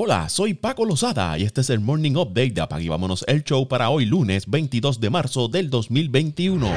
Hola, soy Paco Lozada y este es el Morning Update de Apag Vámonos el Show para hoy lunes 22 de marzo del 2021.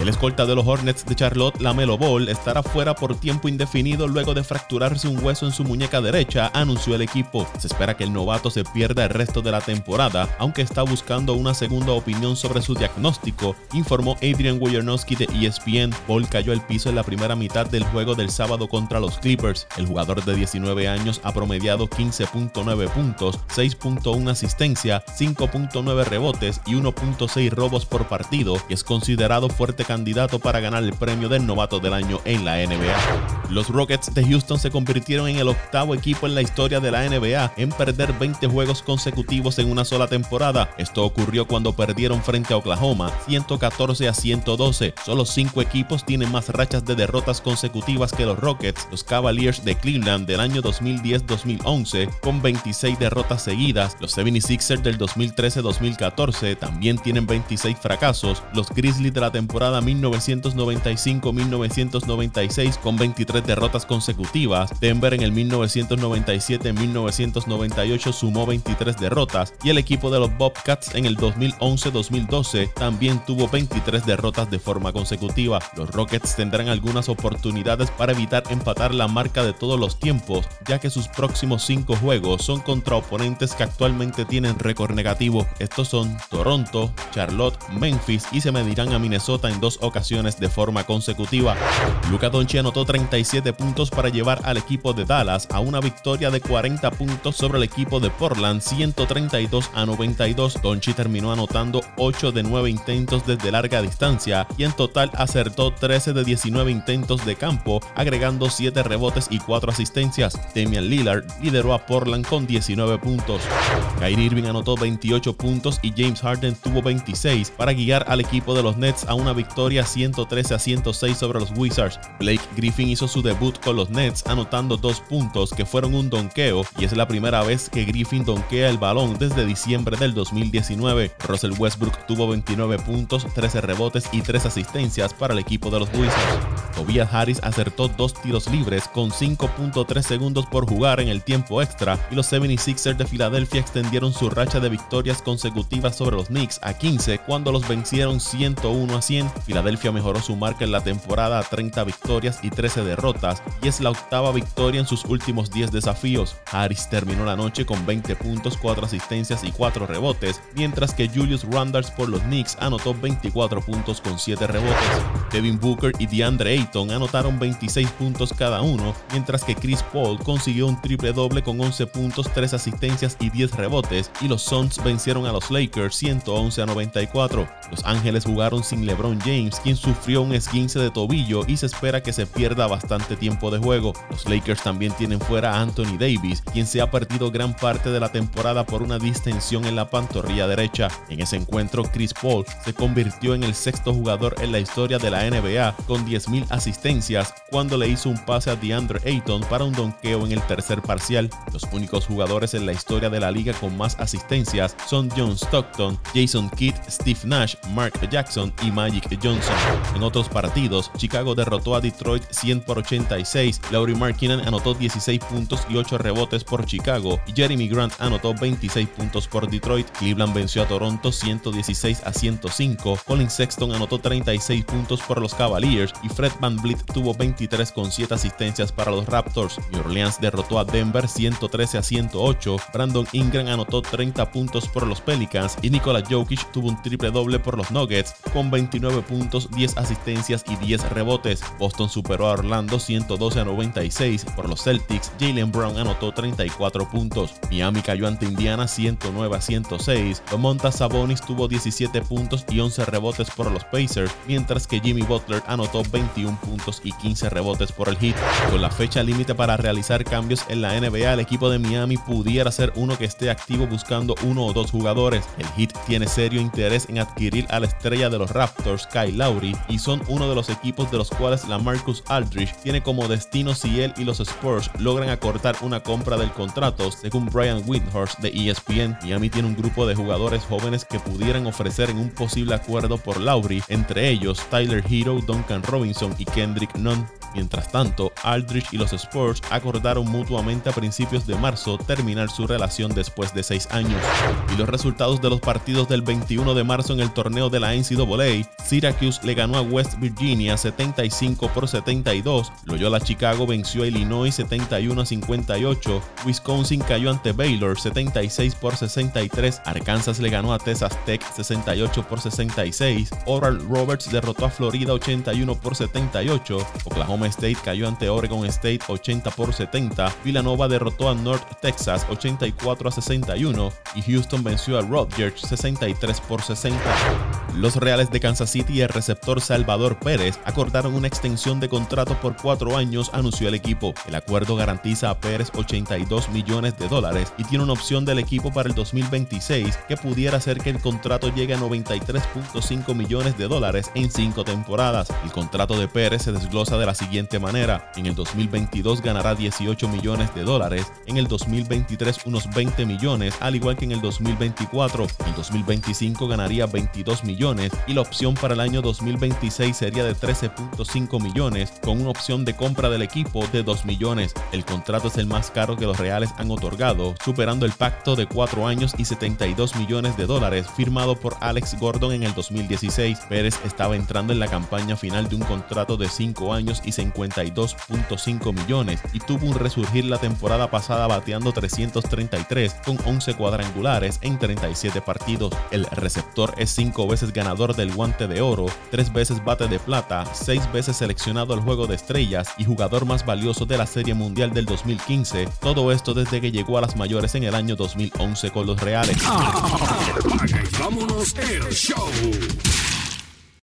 El escolta de los Hornets de Charlotte, Lamelo Ball, estará fuera por tiempo indefinido luego de fracturarse un hueso en su muñeca derecha, anunció el equipo. Se espera que el novato se pierda el resto de la temporada, aunque está buscando una segunda opinión sobre su diagnóstico, informó Adrian Wojnarowski de ESPN. Ball cayó al piso en la primera mitad del juego del sábado contra los Clippers. El jugador de 19 años ha promediado 15 puntos 9 puntos, 6.1 asistencia, 5.9 rebotes y 1.6 robos por partido y es considerado fuerte candidato para ganar el premio del novato del año en la NBA. Los Rockets de Houston se convirtieron en el octavo equipo en la historia de la NBA en perder 20 juegos consecutivos en una sola temporada. Esto ocurrió cuando perdieron frente a Oklahoma 114 a 112. Solo 5 equipos tienen más rachas de derrotas consecutivas que los Rockets, los Cavaliers de Cleveland del año 2010-2011 con 20 26 derrotas seguidas. Los 76ers del 2013-2014 también tienen 26 fracasos. Los Grizzlies de la temporada 1995-1996 con 23 derrotas consecutivas. Denver en el 1997-1998 sumó 23 derrotas. Y el equipo de los Bobcats en el 2011-2012 también tuvo 23 derrotas de forma consecutiva. Los Rockets tendrán algunas oportunidades para evitar empatar la marca de todos los tiempos, ya que sus próximos 5 juegos son contra oponentes que actualmente tienen récord negativo. Estos son Toronto, Charlotte, Memphis y se medirán a Minnesota en dos ocasiones de forma consecutiva. Luca Doncic anotó 37 puntos para llevar al equipo de Dallas a una victoria de 40 puntos sobre el equipo de Portland 132 a 92. Doncic terminó anotando 8 de 9 intentos desde larga distancia y en total acertó 13 de 19 intentos de campo, agregando 7 rebotes y 4 asistencias. Damian Lillard lideró a Portland con 19 puntos. Kyrie Irving anotó 28 puntos y James Harden tuvo 26 para guiar al equipo de los Nets a una victoria 113 a 106 sobre los Wizards. Blake Griffin hizo su debut con los Nets anotando dos puntos que fueron un donqueo y es la primera vez que Griffin donquea el balón desde diciembre del 2019. Russell Westbrook tuvo 29 puntos, 13 rebotes y 3 asistencias para el equipo de los Wizards. Tobias Harris acertó dos tiros libres con 5.3 segundos por jugar en el tiempo extra y los los 76ers de Filadelfia extendieron su racha de victorias consecutivas sobre los Knicks a 15 cuando los vencieron 101 a 100. Filadelfia mejoró su marca en la temporada a 30 victorias y 13 derrotas y es la octava victoria en sus últimos 10 desafíos. Harris terminó la noche con 20 puntos, 4 asistencias y 4 rebotes, mientras que Julius Randles por los Knicks anotó 24 puntos con 7 rebotes. Kevin Booker y DeAndre Anotaron 26 puntos cada uno, mientras que Chris Paul consiguió un triple doble con 11 puntos 3 asistencias y 10 rebotes, y los Suns vencieron a los Lakers 111 a 94. Los Ángeles jugaron sin LeBron James, quien sufrió un esguince de tobillo y se espera que se pierda bastante tiempo de juego. Los Lakers también tienen fuera a Anthony Davis, quien se ha perdido gran parte de la temporada por una distensión en la pantorrilla derecha. En ese encuentro, Chris Paul se convirtió en el sexto jugador en la historia de la NBA con 10.000 asistencias cuando le hizo un pase a DeAndre Ayton para un donqueo en el tercer parcial. Los únicos jugadores en la historia de la liga con más asistencias son John Stockton, Jason Kidd, Steve Nash, Mark Jackson y Magic Johnson. En otros partidos, Chicago derrotó a Detroit 100 por 86, Laurie Markkinen anotó 16 puntos y 8 rebotes por Chicago Jeremy Grant anotó 26 puntos por Detroit. Cleveland venció a Toronto 116 a 105, Colin Sexton anotó 36 puntos por los Cavaliers y Fred Van Vliet tuvo 23 con 7 asistencias para los Raptors. New Orleans derrotó a Denver 113 a 108, Brandon Ingram anotó 30 puntos por los Pelicans y Nikola Jokic tuvo un triple doble por los Nuggets con 29 puntos, 10 asistencias y 10 rebotes. Boston superó a Orlando 112 a 96 por los Celtics, Jalen Brown anotó 34 puntos. Miami cayó ante Indiana 109 a 106, Domontas Sabonis tuvo 17 puntos y 11 rebotes por los Pacers, mientras que Jimmy Butler anotó 21 puntos y 15 rebotes por el Heat. Con la fecha límite para realizar cambios en la NBA, el equipo de Miami pudiera ser uno que esté activo buscando uno o dos jugadores. El Heat tiene serio interés en adquirir a la estrella de los Raptors, Kyle Lowry, y son uno de los equipos de los cuales la Marcus Aldridge tiene como destino si él y los Spurs logran acortar una compra del contrato, según Brian Windhorst de ESPN. Miami tiene un grupo de jugadores jóvenes que pudieran ofrecer en un posible acuerdo por Lowry, entre ellos Tyler Hero, Duncan Robinson Kendrick Nunn. Mientras tanto, Aldrich y los Spurs acordaron mutuamente a principios de marzo terminar su relación después de seis años. Y los resultados de los partidos del 21 de marzo en el torneo de la NCAA, Syracuse le ganó a West Virginia 75 por 72, Loyola Chicago venció a Illinois 71 a 58, Wisconsin cayó ante Baylor 76 por 63, Arkansas le ganó a Texas Tech 68 por 66, Oral Roberts derrotó a Florida 81 por 78, Oklahoma State cayó ante Oregon State 80 por 70, Villanova derrotó a North Texas 84 a 61 y Houston venció a Rutgers 63 por 60. Los Reales de Kansas City y el receptor Salvador Pérez acordaron una extensión de contrato por cuatro años, anunció el equipo. El acuerdo garantiza a Pérez 82 millones de dólares y tiene una opción del equipo para el 2026 que pudiera hacer que el contrato llegue a 93.5 millones de dólares en cinco temporadas. El contrato de Pérez se desglosa de la siguiente manera. En el 2022 ganará 18 millones de dólares, en el 2023 unos 20 millones, al igual que en el 2024. En 2025 ganaría 22 millones y la opción para el año 2026 sería de 13.5 millones con una opción de compra del equipo de 2 millones. El contrato es el más caro que los Reales han otorgado, superando el pacto de 4 años y 72 millones de dólares firmado por Alex Gordon en el 2016. Pérez estaba entrando en la campaña final de un contrato de 5 años y 52.5 millones y tuvo un resurgir la temporada pasada bateando 333 con 11 cuadrangulares en 37 partidos. El receptor es 5 veces ganador del guante de oro, 3 veces bate de plata, 6 veces seleccionado al juego de estrellas y jugador más valioso de la Serie Mundial del 2015. Todo esto desde que llegó a las mayores en el año 2011 con los Reales. Vámonos el show.